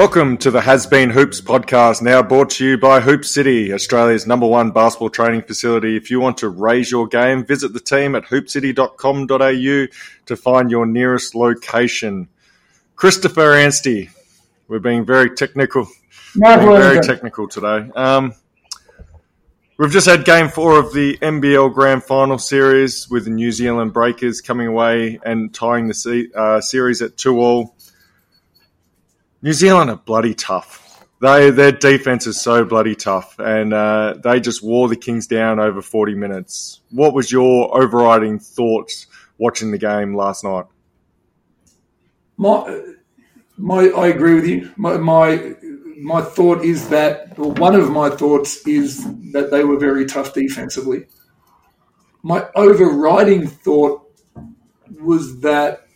Welcome to the Has Been Hoops podcast, now brought to you by Hoop City, Australia's number one basketball training facility. If you want to raise your game, visit the team at hoopcity.com.au to find your nearest location. Christopher Anstey, we're being very technical, being very technical today. Um, we've just had game four of the NBL Grand Final series with the New Zealand Breakers coming away and tying the se- uh, series at two all. New Zealand are bloody tough. They their defense is so bloody tough, and uh, they just wore the Kings down over forty minutes. What was your overriding thoughts watching the game last night? My, my, I agree with you. My, my, my thought is that, or one of my thoughts is that they were very tough defensively. My overriding thought was that,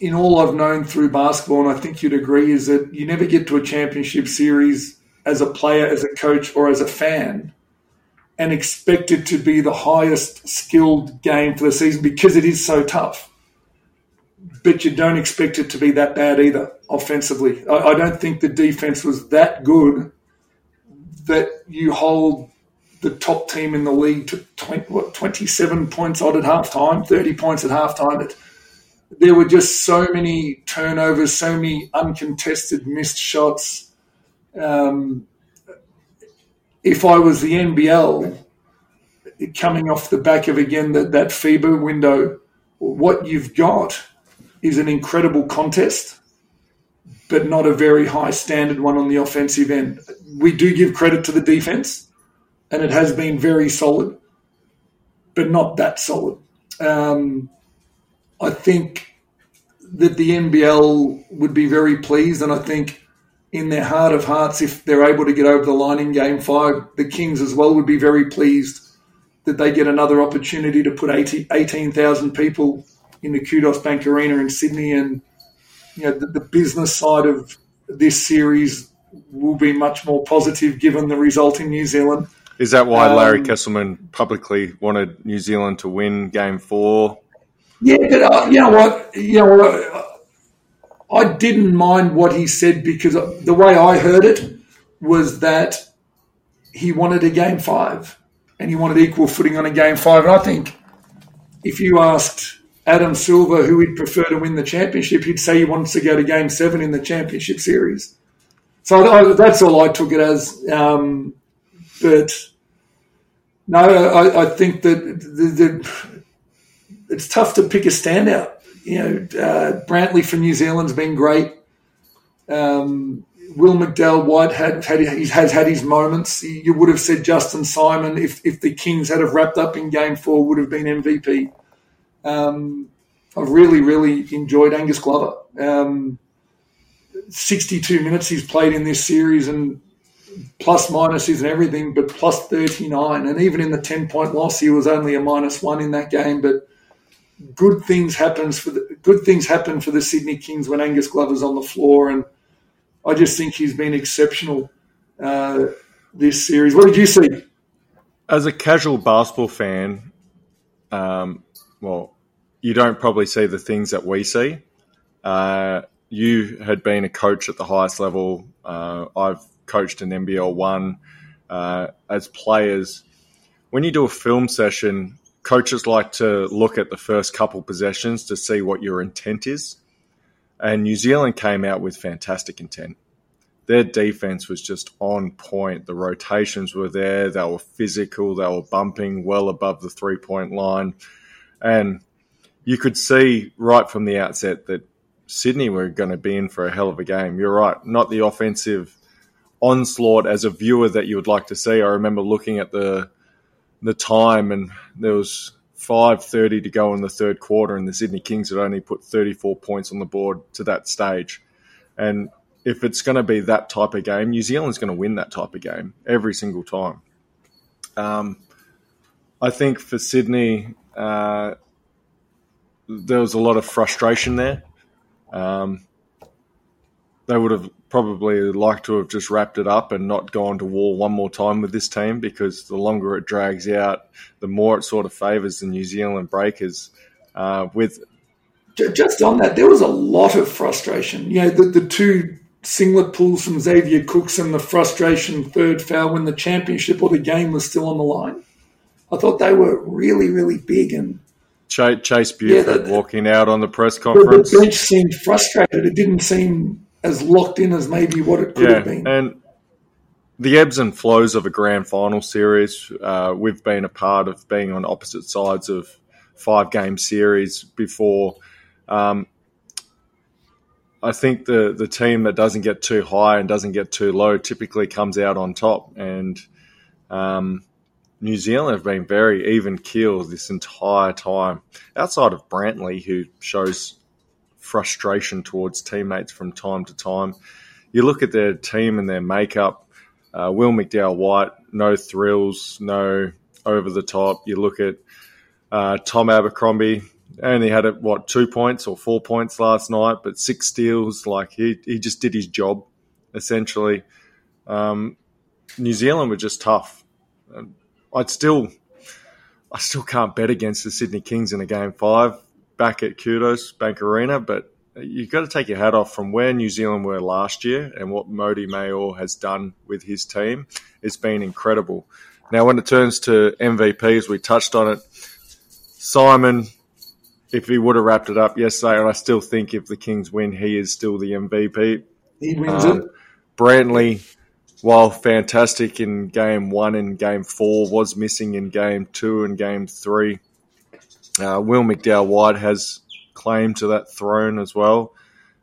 in all I've known through basketball, and I think you'd agree, is that you never get to a championship series as a player, as a coach, or as a fan and expect it to be the highest skilled game for the season because it is so tough but you don't expect it to be that bad either offensively. I, I don't think the defense was that good that you hold the top team in the league to 20, what, 27 points odd at halftime, 30 points at halftime. There were just so many turnovers, so many uncontested missed shots. Um, if I was the NBL, coming off the back of again that, that FIBA window, what you've got is an incredible contest, but not a very high standard one on the offensive end. We do give credit to the defense, and it has been very solid, but not that solid. Um, I think that the NBL would be very pleased, and I think in their heart of hearts, if they're able to get over the line in Game Five, the Kings as well would be very pleased that they get another opportunity to put 80 18,000 people in the Kudos Bank Arena in Sydney, and you know the, the business side of this series will be much more positive given the result in New Zealand. Is that why Larry Um, Kestelman publicly wanted New Zealand to win Game Four? Yeah, but uh, you know what? You know I didn't mind what he said because the way I heard it was that he wanted a game five and he wanted equal footing on a game five. And I think if you asked Adam Silver who he'd prefer to win the championship, he'd say he wants to go to game seven in the championship series. So that's all I took it as. Um, but no, I, I think that the, the, it's tough to pick a standout. You know, uh, Brantley for New Zealand's been great. Um, Will McDowell White had, had he has had his moments. You would have said Justin Simon if, if the Kings had have wrapped up in Game Four would have been MVP. Um, I've really really enjoyed Angus Glover. Um, Sixty-two minutes he's played in this series and plus minuses and everything, but plus thirty-nine. And even in the ten-point loss, he was only a minus one in that game, but good things happens for the good things happen for the Sydney Kings when Angus Glover's on the floor, and I just think he's been exceptional uh, this series. What did you see? As a casual basketball fan, um, well, you don't probably see the things that we see. Uh, you had been a coach at the highest level. Uh, I've coached in NBL one. Uh, as players, when you do a film session, coaches like to look at the first couple possessions to see what your intent is. And New Zealand came out with fantastic intent. Their defense was just on point. The rotations were there. They were physical. They were bumping well above the three point line. And you could see right from the outset that Sydney were going to be in for a hell of a game. You're right. Not the offensive onslaught as a viewer that you would like to see. I remember looking at the the time and there was 5.30 to go in the third quarter and the Sydney Kings had only put 34 points on the board to that stage. And if it's going to be that type of game, New Zealand's going to win that type of game every single time. Um, I think for Sydney, uh, there was a lot of frustration there. Um, they would have probably liked to have just wrapped it up and not gone to war one more time with this team because the longer it drags out, the more it sort of favours the New Zealand Breakers. Uh, with just on that, there was a lot of frustration. You know, the, the two singlet pulls from Xavier Cooks and the frustration third foul when the championship or the game was still on the line. I thought they were really, really big and Chase, Chase Buford yeah, walking out on the press conference. The bench seemed frustrated. It didn't seem as locked in as maybe what it could yeah, have been. And the ebbs and flows of a grand final series, uh, we've been a part of being on opposite sides of five game series before. Um, I think the the team that doesn't get too high and doesn't get too low typically comes out on top. And um, New Zealand have been very even keeled this entire time, outside of Brantley, who shows frustration towards teammates from time to time. You look at their team and their makeup. Uh, Will McDowell White, no thrills, no over the top. You look at uh, Tom Abercrombie, only had it what two points or four points last night, but six steals. Like he he just did his job essentially. Um, New Zealand were just tough. I'd still I still can't bet against the Sydney Kings in a game five back at Kudos Bank Arena, but you've got to take your hat off from where New Zealand were last year and what Mody Maor has done with his team. It's been incredible. Now, when it turns to MVPs, we touched on it. Simon, if he would have wrapped it up yesterday, and I still think if the Kings win, he is still the MVP. He wins um, it. Brantley, while fantastic in game one and game four, was missing in game two and game three. Uh, Will McDowell White has claim to that throne as well.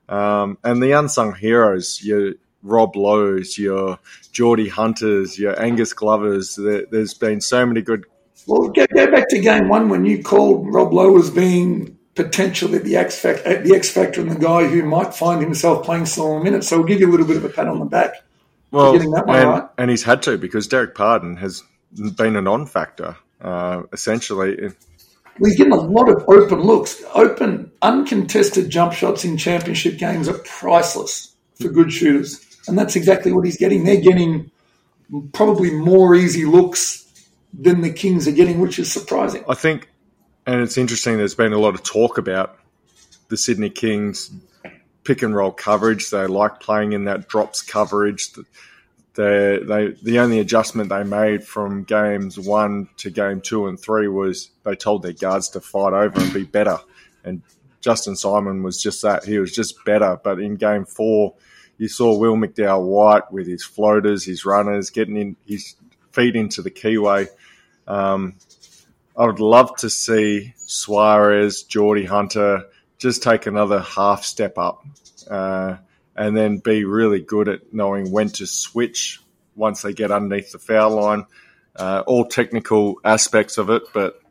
Um, and the unsung heroes, your Rob Loe's, your Geordie Hunters, your Angus Glovers. There, has been so many good. Well, go, go, back to game one when you called Rob Loe as being potentially the X factor, the X factor, and the guy who might find himself playing small minutes. So we'll give you a little bit of a pat on the back. Well, getting that one and, right. and he's had to because Dererk Pardon has been a non-factor uh, essentially getting a lot of open looks. Open, uncontested jump shots in championship games are priceless for good shooters. And that's exactly what he's getting. They're getting probably more easy looks than the Kings are getting, which is surprising. I think, and it's interesting, there's been a lot of talk about the Sydney Kings pick and roll coverage. They like playing in that drops coverage they they the only adjustment they made from games one to game two and three was they told their guards to fight over and be better. And Justin Simon was just that. He was just better. But in game four, you saw Will McDowell White with his floaters, his runners, getting in his feet into the keyway. Um, I would love to see Suarez, Geordie Hunter just take another half step up. Uh, and then be really good at knowing when to switch once they get underneath the foul line. Uh, all technical aspects of it, but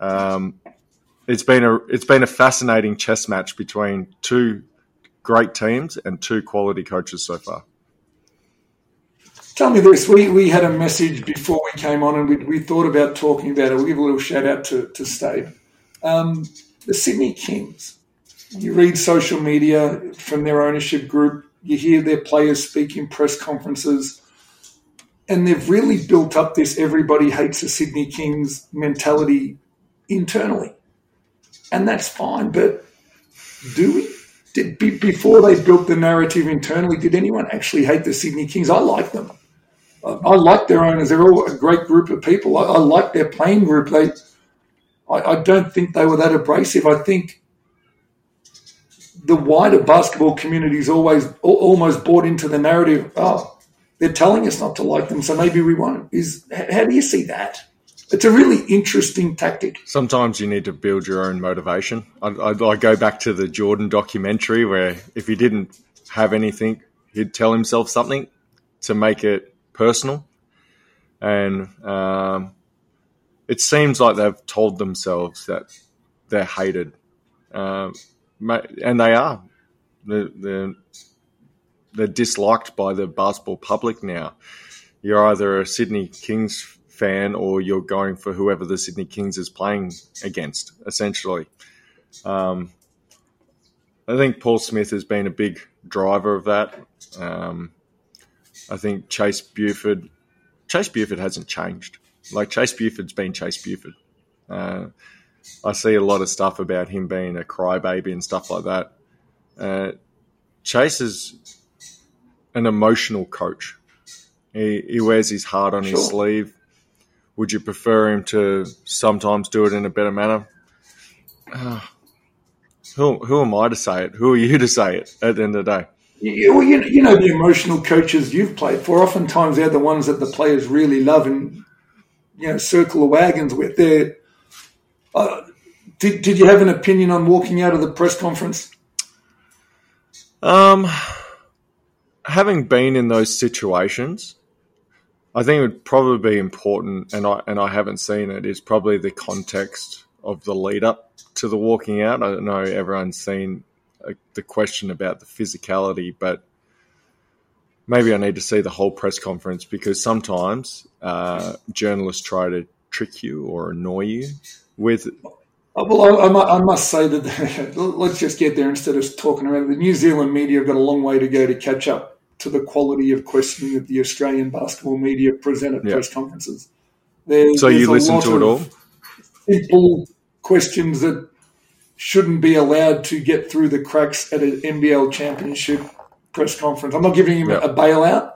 um, it's been a it's been a fascinating chess match between two great teams and two quality coaches so far. Tell me this: we we had a message before we came on, and we, we thought about talking about it. We'll give a little shout out to to Stave. Um, the Sydney Kings you read social media from their ownership group, you hear their players speak in press conferences, and they've really built up this everybody hates the Sydney Kings mentality internally. And that's fine, but do we? Did, before they built the narrative internally, did anyone actually hate the Sydney Kings? I like them. I like their owners. They're all a great group of people. I, I like their playing group. They, I, I, don't think they were that abrasive. I think the wider basketball community is always almost bought into the narrative. Oh, they're telling us not to like them, so maybe we won't. Is how do you see that? It's a really interesting tactic. Sometimes you need to build your own motivation. I, I, I go back to the Jordan documentary where if he didn't have anything, he'd tell himself something to make it personal. And um, it seems like they've told themselves that they're hated. Um, and they are. The, the they're disliked by the basketball public now. You're either a Sydney Kings fan or you're going for whoever the Sydney Kings is playing against, essentially. Um, I think Paul Smith has been a big driver of that. Um, I think Chase Buford, Chase Buford hasn't changed. Like Chase Buford's been Chase Buford. Uh, I see a lot of stuff about him being a crybaby and stuff like that. Uh, Chase is an emotional coach. He, he wears his heart on sure. his sleeve. Would you prefer him to sometimes do it in a better manner? Uh, who, who am I to say it? Who are you to say it at the end of the day? You, well, you, you know, the emotional coaches you've played for, oftentimes they're the ones that the players really love and, you know, circle the wagons with. They're, uh, did, did you have an opinion on walking out of the press conference? Um, having been in those situations, I think it would probably be important, and I and I haven't seen it. Is probably the context of the lead up to the walking out. I don't know everyone's seen uh, the question about the physicality, but maybe I need to see the whole press conference because sometimes uh, journalists try to trick you or annoy you with. Uh, well, I, I, must say that let's just get there instead of talking around. The New Zealand media have got a long way to go to catch up to the quality of questioning that the Australian basketball media present at press conferences. There's, so you listen to it all? Simple questions that shouldn't be allowed to get through the cracks at an NBL championship press conference. I'm not giving him a bailout.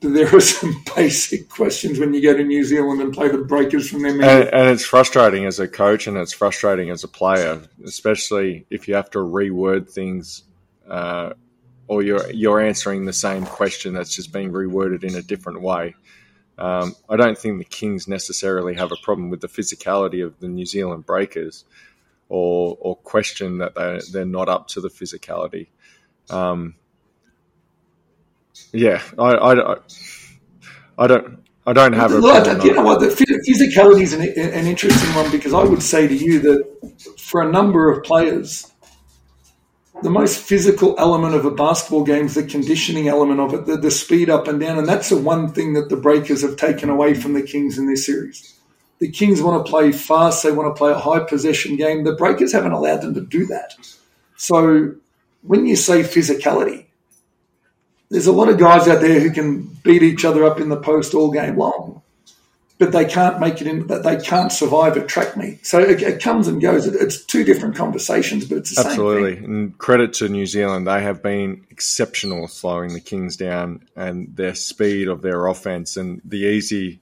There are some basic questions when you go to New Zealand and play the breakers from them. And, and, it's frustrating as a coach and it's frustrating as a player, especially if you have to reword things uh, or you're you're answering the same question that's just being reworded in a different way. Um, I don't think the Kings necessarily have a problem with the physicality of the New Zealand Breakers, or or question that they they're not up to the physicality. Um, yeah, I, I, I don't. I don't have a problem. You know what? The physicality is an, an interesting one because I would say to you that for a number of players, the most physical element of a basketball game is the conditioning element of it, the, the speed up and down. And that's the one thing that the Breakers have taken away from the Kings in this series. The Kings want to play fast, they want to play a high possession game. The Breakers haven't allowed them to do that. So when you say physicality, there's a lot of guys out there who can beat each other up in the post all game long but they can't make it in. That they can't survive a track meet. So it, it comes and goes. It, it's two different conversations, but it's absolutely. And credit to New Zealand, they have been exceptional slowing the Kings down and their speed of their offense and the easy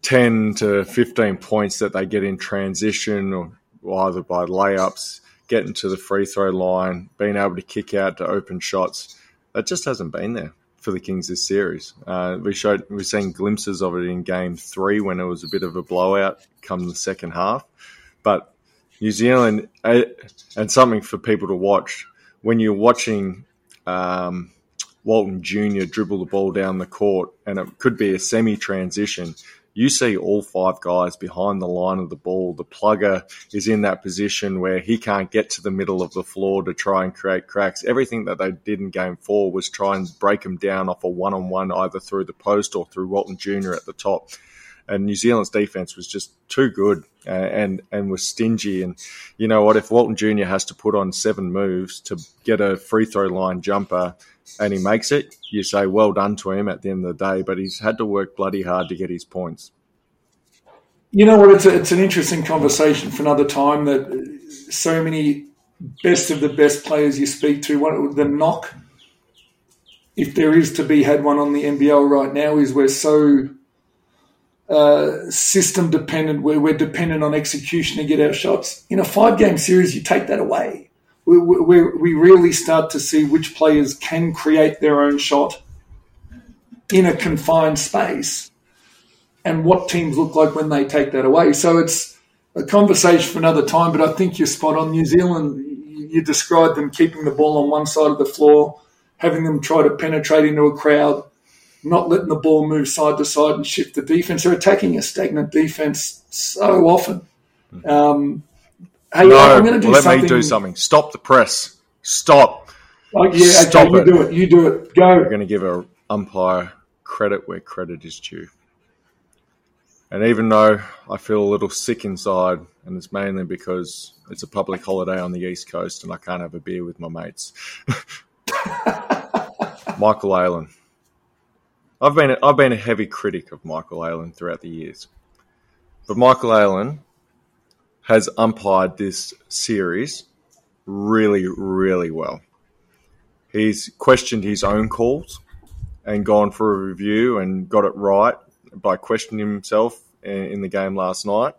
ten to fifteen points that they get in transition or either by layups, getting to the free throw line, being able to kick out to open shots. That just hasn't been there for the Kings this series. Uh, we showed we've seen glimpses of it in Game Three when it was a bit of a blowout come the second half, but New Zealand uh, and something for people to watch when you're watching. Um, Walton Jr. dribble the ball down the court, and it could be a semi transition you see all five guys behind the line of the ball. The plugger is in that position where he can't get to the middle of the floor to try and create cracks. Everything that they did in game four was try and break them down off a one on one, either through the post or through Walton Jr. at the top. And New Zealand's defense was just too good uh, and and was stingy. And you know what? If Walton Jr. has to put on seven moves to get a free throw line jumper, and he makes it, you say well done to him at the end of the day. But he's had to work bloody hard to get his points. You know what? It's a, it's an interesting conversation for another time. That so many best of the best players you speak to, what the knock, if there is to be had one on the NBL right now, is we're so uh, system dependent, where we're dependent on execution to get our shots. In a five game series, you take that away we, we, we really start to see which players can create their own shot in a confined space and what teams look like when they take that away. So it's a conversation for another time, but I think you're spot on. New Zealand, you described them keeping the ball on one side of the floor, having them try to penetrate into a crowd, not letting the ball move side to side and shift the defense. They're attacking a stagnant defense so often. Um, Hey, no, I'm going to do let something. me do something. Stop the press. Stop. Like, yeah, Stop okay, you do it. You do it. Go. We're going to give a umpire credit where credit is due. And even though I feel a little sick inside, and it's mainly because it's a public holiday on the East Coast and I can't have a beer with my mates, Michael Aylen. I've been I've been a heavy critic of Michael Aylen throughout the years, but Michael Aylen has umpired this series really, really well. He's questioned his own calls and gone for a review and got it right by questioning himself in the game last night.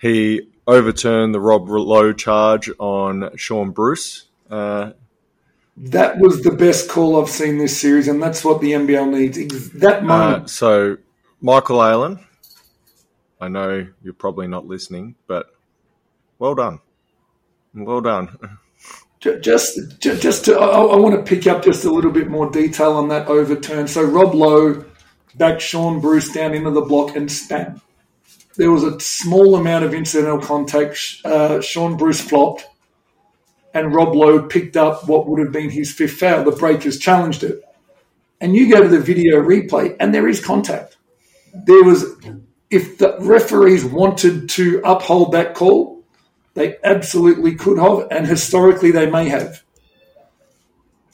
He overturned the Rob Loe charge on Shaun Bruce. Uh, That was the best call I've seen this series, and that's what the NBL needs. That uh, so, Michael Aylen, I know you're probably not listening, but well done. Well done. Ju- Just, just to, I, I want to pick up just a little bit more detail on that overturn. So Rob Loe backed Shaun Bruce down into the block and span. There was a small amount of incidental contact. Uh, Shaun Bruce flopped, and Rob Loe picked up what would have been his fifth foul. The breakers challenged it, and you go to the video replay, and there is contact. There was, if the referees wanted to uphold that call, they absolutely could have, and historically they may have.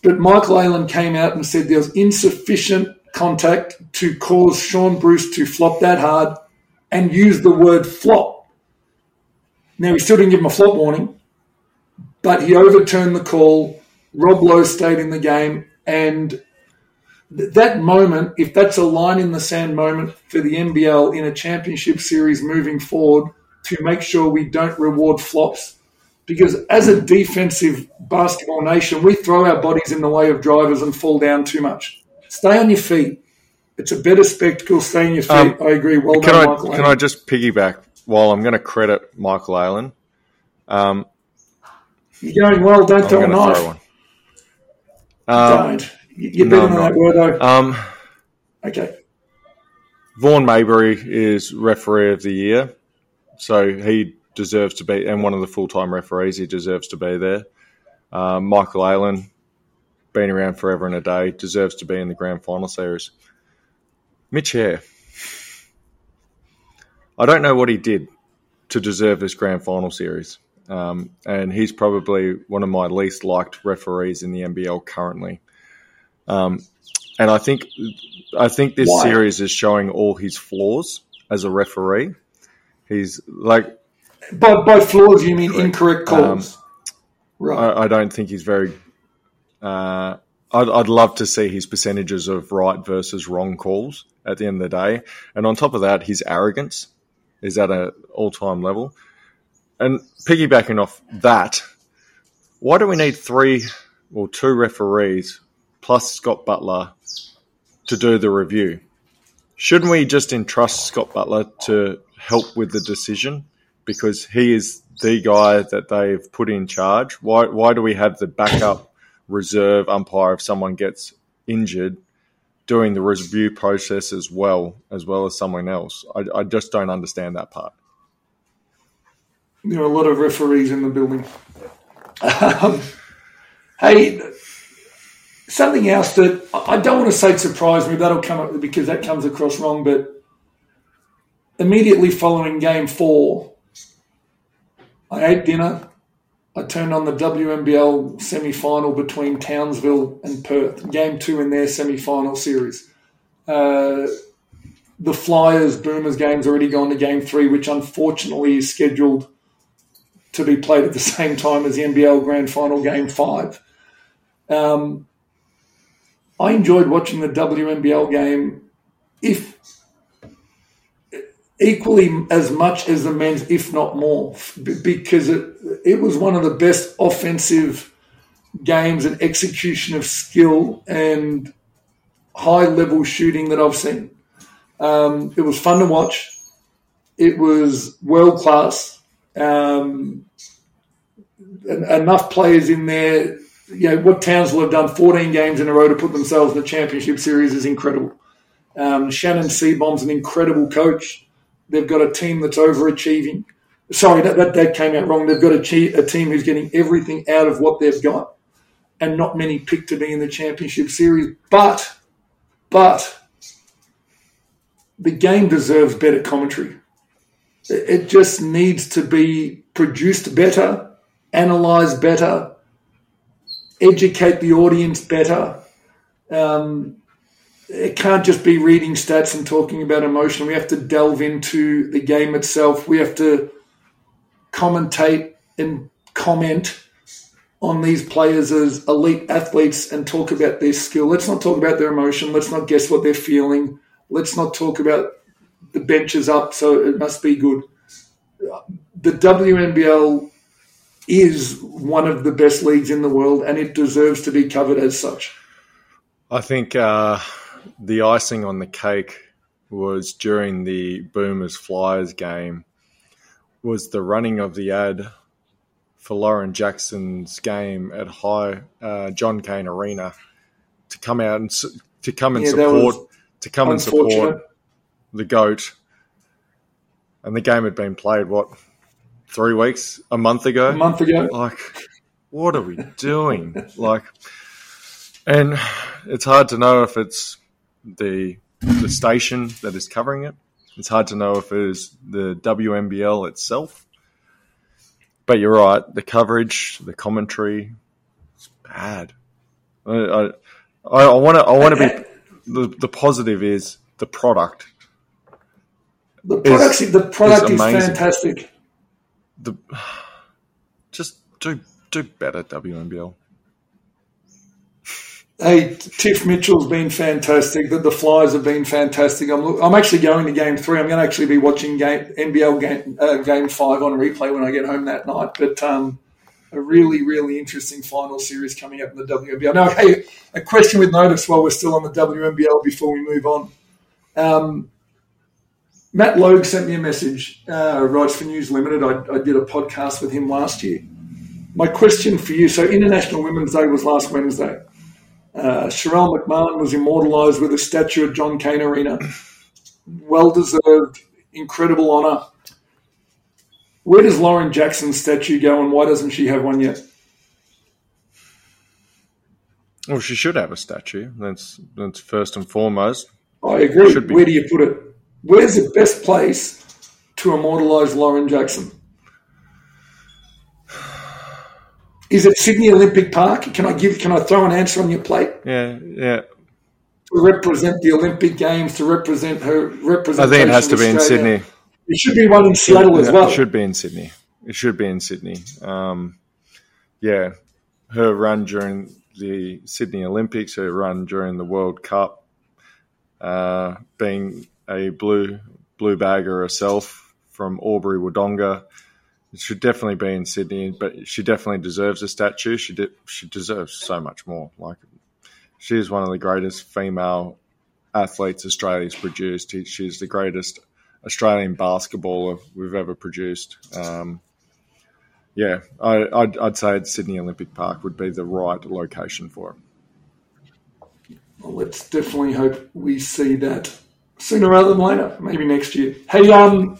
But Michael Aylen came out and said there was insufficient contact to cause Shaun Bruce to flop that hard and use the word flop. Now, he still didn't give him a flop warning, but he overturned the call. Rob Loe stayed in the game, and that moment, if that's a line in the sand moment for the NBL in a championship series moving forward, to make sure we don't reward flops. Because as a defensive basketball nation, we throw our bodies in the way of drivers and fall down too much. Stay on your feet. It's a better spectacle. Stay on your feet. Um, I agree. Well can done, I Michael. can I just piggyback while I'm going to credit Michael Aylen, Um, You're going well. Don't I'm throw a knife. throw. Um, don't. You- You're no, better than that word, though. um, Okay. Vaughan Maybury is referee of the year, so he deserves to be, and one of the full time referees, he deserves to be there. Um, Michael Aylen, been around forever and a day, deserves to be in the grand final series. Mitch Hare, I don't know what he did to deserve this grand final series, um, and he's probably one of my least liked referees in the NBL currently. Um, and I think I think this Why? series is showing all his flaws as a referee. He's like By, by flaws, you mean incorrect calls. Um, right. I, I don't think he's very. Uh, I'd, I'd love to see his percentages of right versus wrong calls at the end of the day, and on top of that, his arrogance is at an all-time level. And piggybacking off that, why do we need three or two referees plus Scott Butler to do the review? Shouldn't we just entrust Scott Butler to help with the decision because he is the guy that they've put in charge? Why why do we have the backup reserve umpire if someone gets injured doing the review process as well as well as someone else? I, I just don't understand that part. There are a lot of referees in the building. Um, hey, something else that I don't want to say surprised me. That'll come up because that comes across wrong. But immediately following Game Four, I ate dinner. I turned on the WNBL semi-final between Townsville and Perth. Game two in their semi-final series. Uh, the Flyers Boomers game's already gone to Game Three, which unfortunately is scheduled to be played at the same time as the NBL Grand Final Game Five. Um, I enjoyed watching the WNBL game, if equally as much as the men's, if not more, because it it was one of the best offensive games and execution of skill and high level shooting that I've seen. Um, it was fun to watch. It was world class. Um, enough players in there. You know what Townsville have done 14 games in a row to put themselves in the championship series is incredible. Um, Shannon Seebohm's an incredible coach. They've got a team that's overachieving. Sorry, that, that, that came out wrong. They've got a, che- a team who's getting everything out of what they've got. and not many picked to be in the championship series. But, but, the game deserves better commentary. It just needs to be produced better, analysed better, educate the audience better. Um, it can't just be reading stats and talking about emotion. We have to delve into the game itself. We have to commentate and comment on these players as elite athletes and talk about their skill. Let's not talk about their emotion. Let's not guess what they're feeling. Let's not talk about the benches up, so it must be good. The WNBL is one of the best leagues in the world, and it deserves to be covered as such. I think uh, the icing on the cake was during the Boomers Flyers game was the running of the ad for Lauren Jackson's game at High uh, John Cain Arena to come out and to come and yeah, support to come and support the goat. And the game had been played what three weeks, a month ago. A month ago. Like, what are we doing? like, and it's hard to know if it's the the station that is covering it. It's hard to know if it is the WNBL itself. But you're right, the coverage, the commentary, it's bad. I I want to I want to be the, the positive is the product. The product is, the product is, is fantastic. The just do do better WNBL. Hey, Tiff Mitchell's been fantastic. The, the Flyers have been fantastic. I'm, I'm actually going to Game Three. I'm going to actually be watching game NBL game uh, Game Five on replay when I get home that night. But um, a really, really interesting final series coming up in the WNBL. Now, hey, a question with notice while we're still on the WNBL before we move on. Um, Matt Logue sent me a message, uh, writes for News Limited. I, I did a podcast with him last year. My question for you so, International Women's Day was last Wednesday. Uh, Sharelle McMahon was immortalised with a statue at John Cain Arena. Well deserved, incredible honour. Where does Lauren Jackson's statue go and why doesn't she have one yet? Well, she should have a statue. That's that's first and foremost. I agree. Where do you put it? Where's the best place to immortalise Lauren Jackson? Is it Sydney Olympic Park? Can I give? Can I throw an answer on your plate? Yeah, yeah. To represent the Olympic Games, to represent her represent. I think it has to be in Sydney. It should be one in Seattle as well. It should be in Sydney. It should be in Sydney. Um, yeah, her run during the Sydney Olympics, her run during the World Cup, uh, being a blue blue bagger herself from Albury Wodonga it should definitely be in Sydney, but she definitely deserves a statue. She de- she deserves so much more. Like she is one of the greatest female athletes Australia's produced. She's the greatest Australian basketballer we've ever produced. Um, yeah, I, would I'd say Sydney Olympic Park would be the right location for it. Well, let's definitely hope we see that sooner rather than later, maybe next year. Hey, um,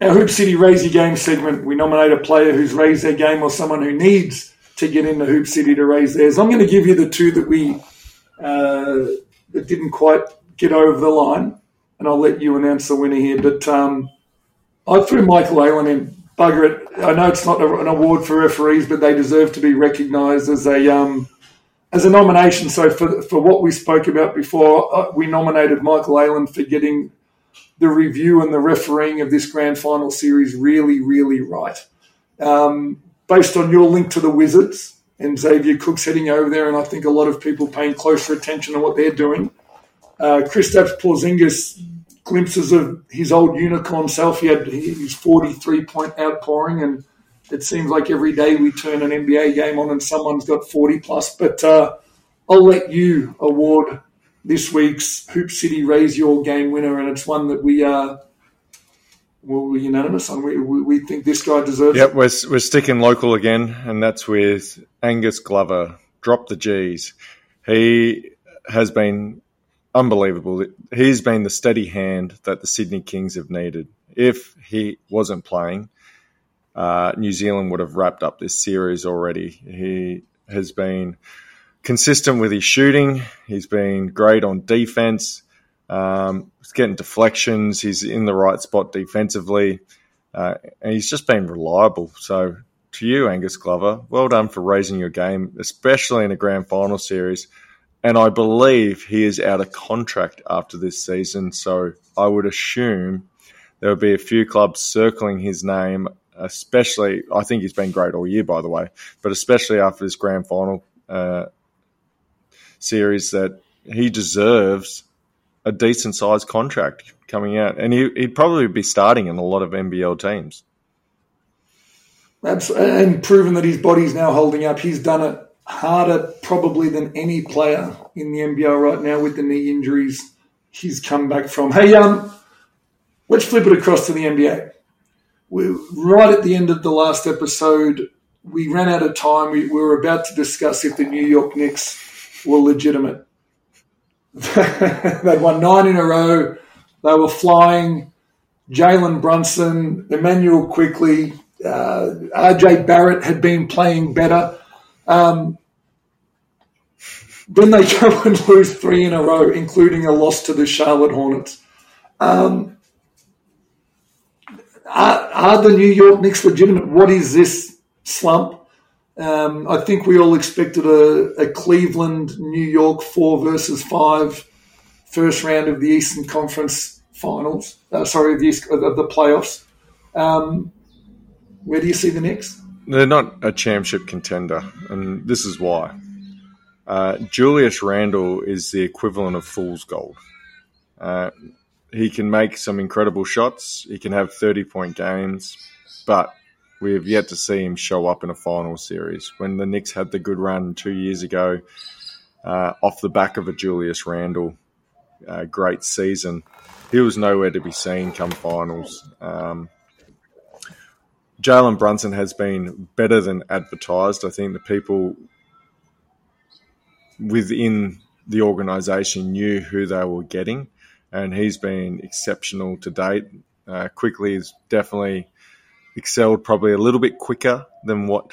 our Hoop City Raise Your Game segment, we nominate a player who's raised their game or someone who needs to get into Hoop City to raise theirs. I'm going to give you the two that we uh, that didn't quite get over the line, and I'll let you announce the winner here. But um, I threw Michael Aylen in. Bugger it. I know it's not an award for referees, but they deserve to be recognised as a um, as a nomination. So for for what we spoke about before, uh, we nominated Michael Aylen for getting the review and the refereeing of this grand final series really, really right. Um, based on your link to the Wizards and Xavier Cooks heading over there, and I think a lot of people paying closer attention to what they're doing. Uh, Kristaps Porzingis glimpses of his old unicorn self. He had his 43 point outpouring, and it seems like every day we turn an NBA game on and someone's got 40 plus. But uh, I'll let you award this week's Hoop City Raise Your Game winner, and it's one that we are. Uh, well, we're unanimous on. We, we think this guy deserves yep, it. we're, we're sticking local again, and that's with Angus Glover. Drop the G's. He has been unbelievable. He's been the steady hand that the Sydney Kings have needed. If he wasn't playing, uh, New Zealand would have wrapped up this series already. He has been consistent with his shooting. He's been great on defense. Um, he's getting deflections. He's in the right spot defensively. Uh, and he's just been reliable. So, to you, Angus Glover, well done for raising your game, especially in a grand final series. And I believe he is out of contract after this season. So, I would assume there will be a few clubs circling his name, especially. I think he's been great all year, by the way, but especially after this grand final uh, series, that he deserves a decent sized contract coming out, and he, would probably be starting in a lot of NBL teams. Absolutely, and proven that his body's now holding up. He's done it harder probably than any player in the NBL right now with the knee injuries he's come back from. Hey, um, let's flip it across to the NBA. We're right at the end of the last episode. We ran out of time. We, we were about to discuss if the New York Knicks were legitimate. They'd won nine in a row. They were flying. Jalen Brunson, Immanuel Quickley, uh, RJ Barrett had been playing better. Um, then they go and lose three in a row, including a loss to the Charlotte Hornets. Um, are, are, the New York Knicks legitimate? What is this slump? Um, I think we all expected a, a, Cleveland, New York four versus five first round of the Eastern Conference Finals. Uh, sorry, of the, of the playoffs. Um, where do you see the Knicks? They're not a championship contender, and this is why. Uh, Julius Randle is the equivalent of fool's gold. Uh, he can make some incredible shots. He can have 30 point games, but we have yet to see him show up in a final series. When the Knicks had the good run two years ago, uh, off the back of a Julius Randle uh, great season, he was nowhere to be seen come finals. Um, Jalen Brunson has been better than advertised. I think the people within the organisation knew who they were getting, and he's been exceptional to date. Uh, Quickley is definitely excelled probably a little bit quicker than what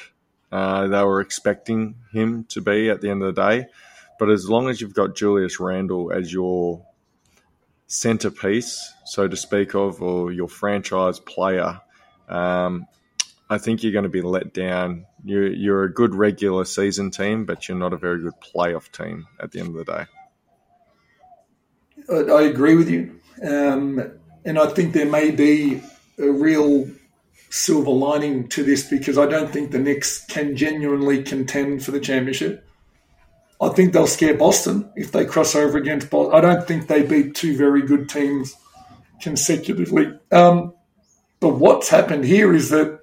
uh, they were expecting him to be at the end of the day. But as long as you've got Julius Randle as your centerpiece, so to speak of, or your franchise player, um, I think you're going to be let down. You're, you're a good regular season team, but you're not a very good playoff team at the end of the day. I agree with you. Um, and I think there may be a real silver lining to this because I don't think the Knicks can genuinely contend for the championship. I think they'll scare Boston if they cross over against Boston. I don't think they beat two very good teams consecutively. Um, but what's happened here is that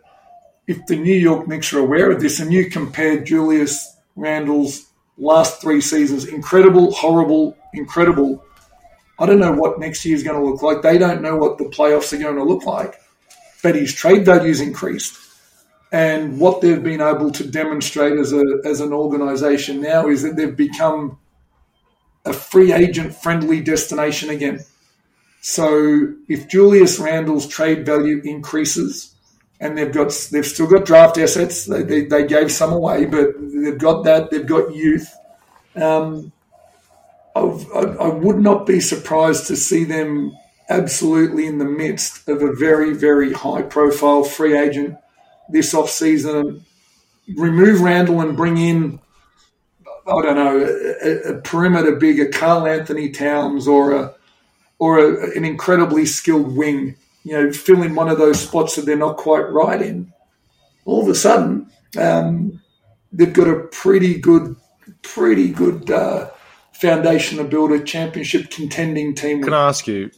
if the New York Knicks are aware of this and you compare Julius Randle's last three seasons, incredible, horrible, incredible. I don't know what next year is going to look like. They don't know what the playoffs are going to look like but his trade value's increased. And what they've been able to demonstrate as a as an organisation now is that they've become a free agent friendly destination again. So if Julius Randle's trade value increases, and they've got they've still got draft assets, they, they, they gave some away, but they've got that. They've got youth. Um, I, I would not be surprised to see them absolutely in the midst of a very, very high profile free agent this off season. Remove Randle and bring in, I don't know, a, a perimeter big, a Karl-Anthony Towns or a or a, an incredibly skilled wing. You know, fill in one of those spots that they're not quite right in. All of a sudden, um, they've got a pretty good, pretty good uh, foundation to build a championship contending team. Can I ask you,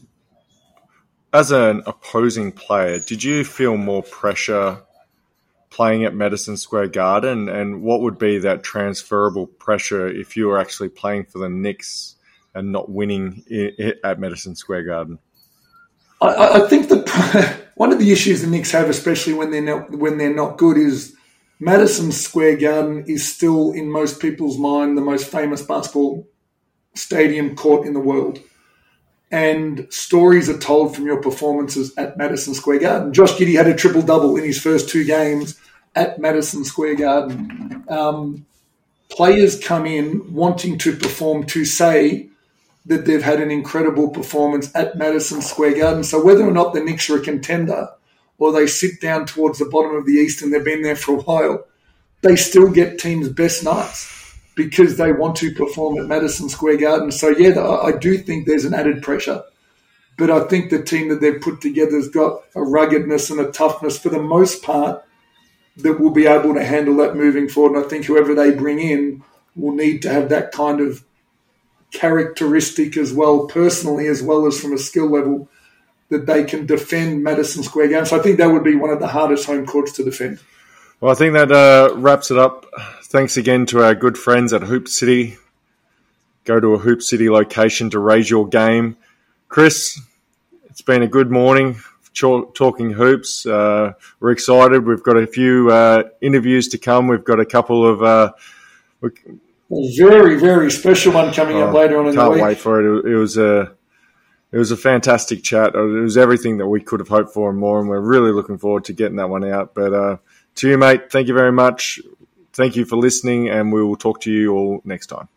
as an opposing player, did you feel more pressure playing at Madison Square Garden, and what would be that transferable pressure if you were actually playing for the Knicks and not winning at Madison Square Garden? I, I think that one of the issues the Knicks have, especially when they're not when they're not good, is Madison Square Garden is still in most people's mind the most famous basketball stadium court in the world and stories are told from your performances at Madison Square Garden. Josh Giddey had a triple double in his first two games at Madison Square Garden. Um, players come in wanting to perform to say that they've had an incredible performance at Madison Square Garden. So whether or not the Knicks are a contender or they sit down towards the bottom of the East and they've been there for a while, they still get teams' best nights because they want to perform at Madison Square Garden. So yeah, I do think there's an added pressure. But I think the team that they've put together has got a ruggedness and a toughness for the most part that will be able to handle that moving forward. And I think whoever they bring in will need to have that kind of characteristic as well, personally, as well as from a skill level, that they can defend Madison Square Garden. So I think that would be one of the hardest home courts to defend. Well, I think that uh, wraps it up. Thanks again to our good friends at Hoop City. Go to a Hoop City location to raise your game. Chris, it's been a good morning talking hoops. Uh, we're excited. We've got a few uh, interviews to come. We've got a couple of. Uh, a very very special one coming oh, up later on in the week. Can't wait for it. It was a it was a fantastic chat. It was everything that we could have hoped for and more, and we're really looking forward to getting that one out. But uh, to you, mate, thank you very much. Thank you for listening, and we will talk to you all next time.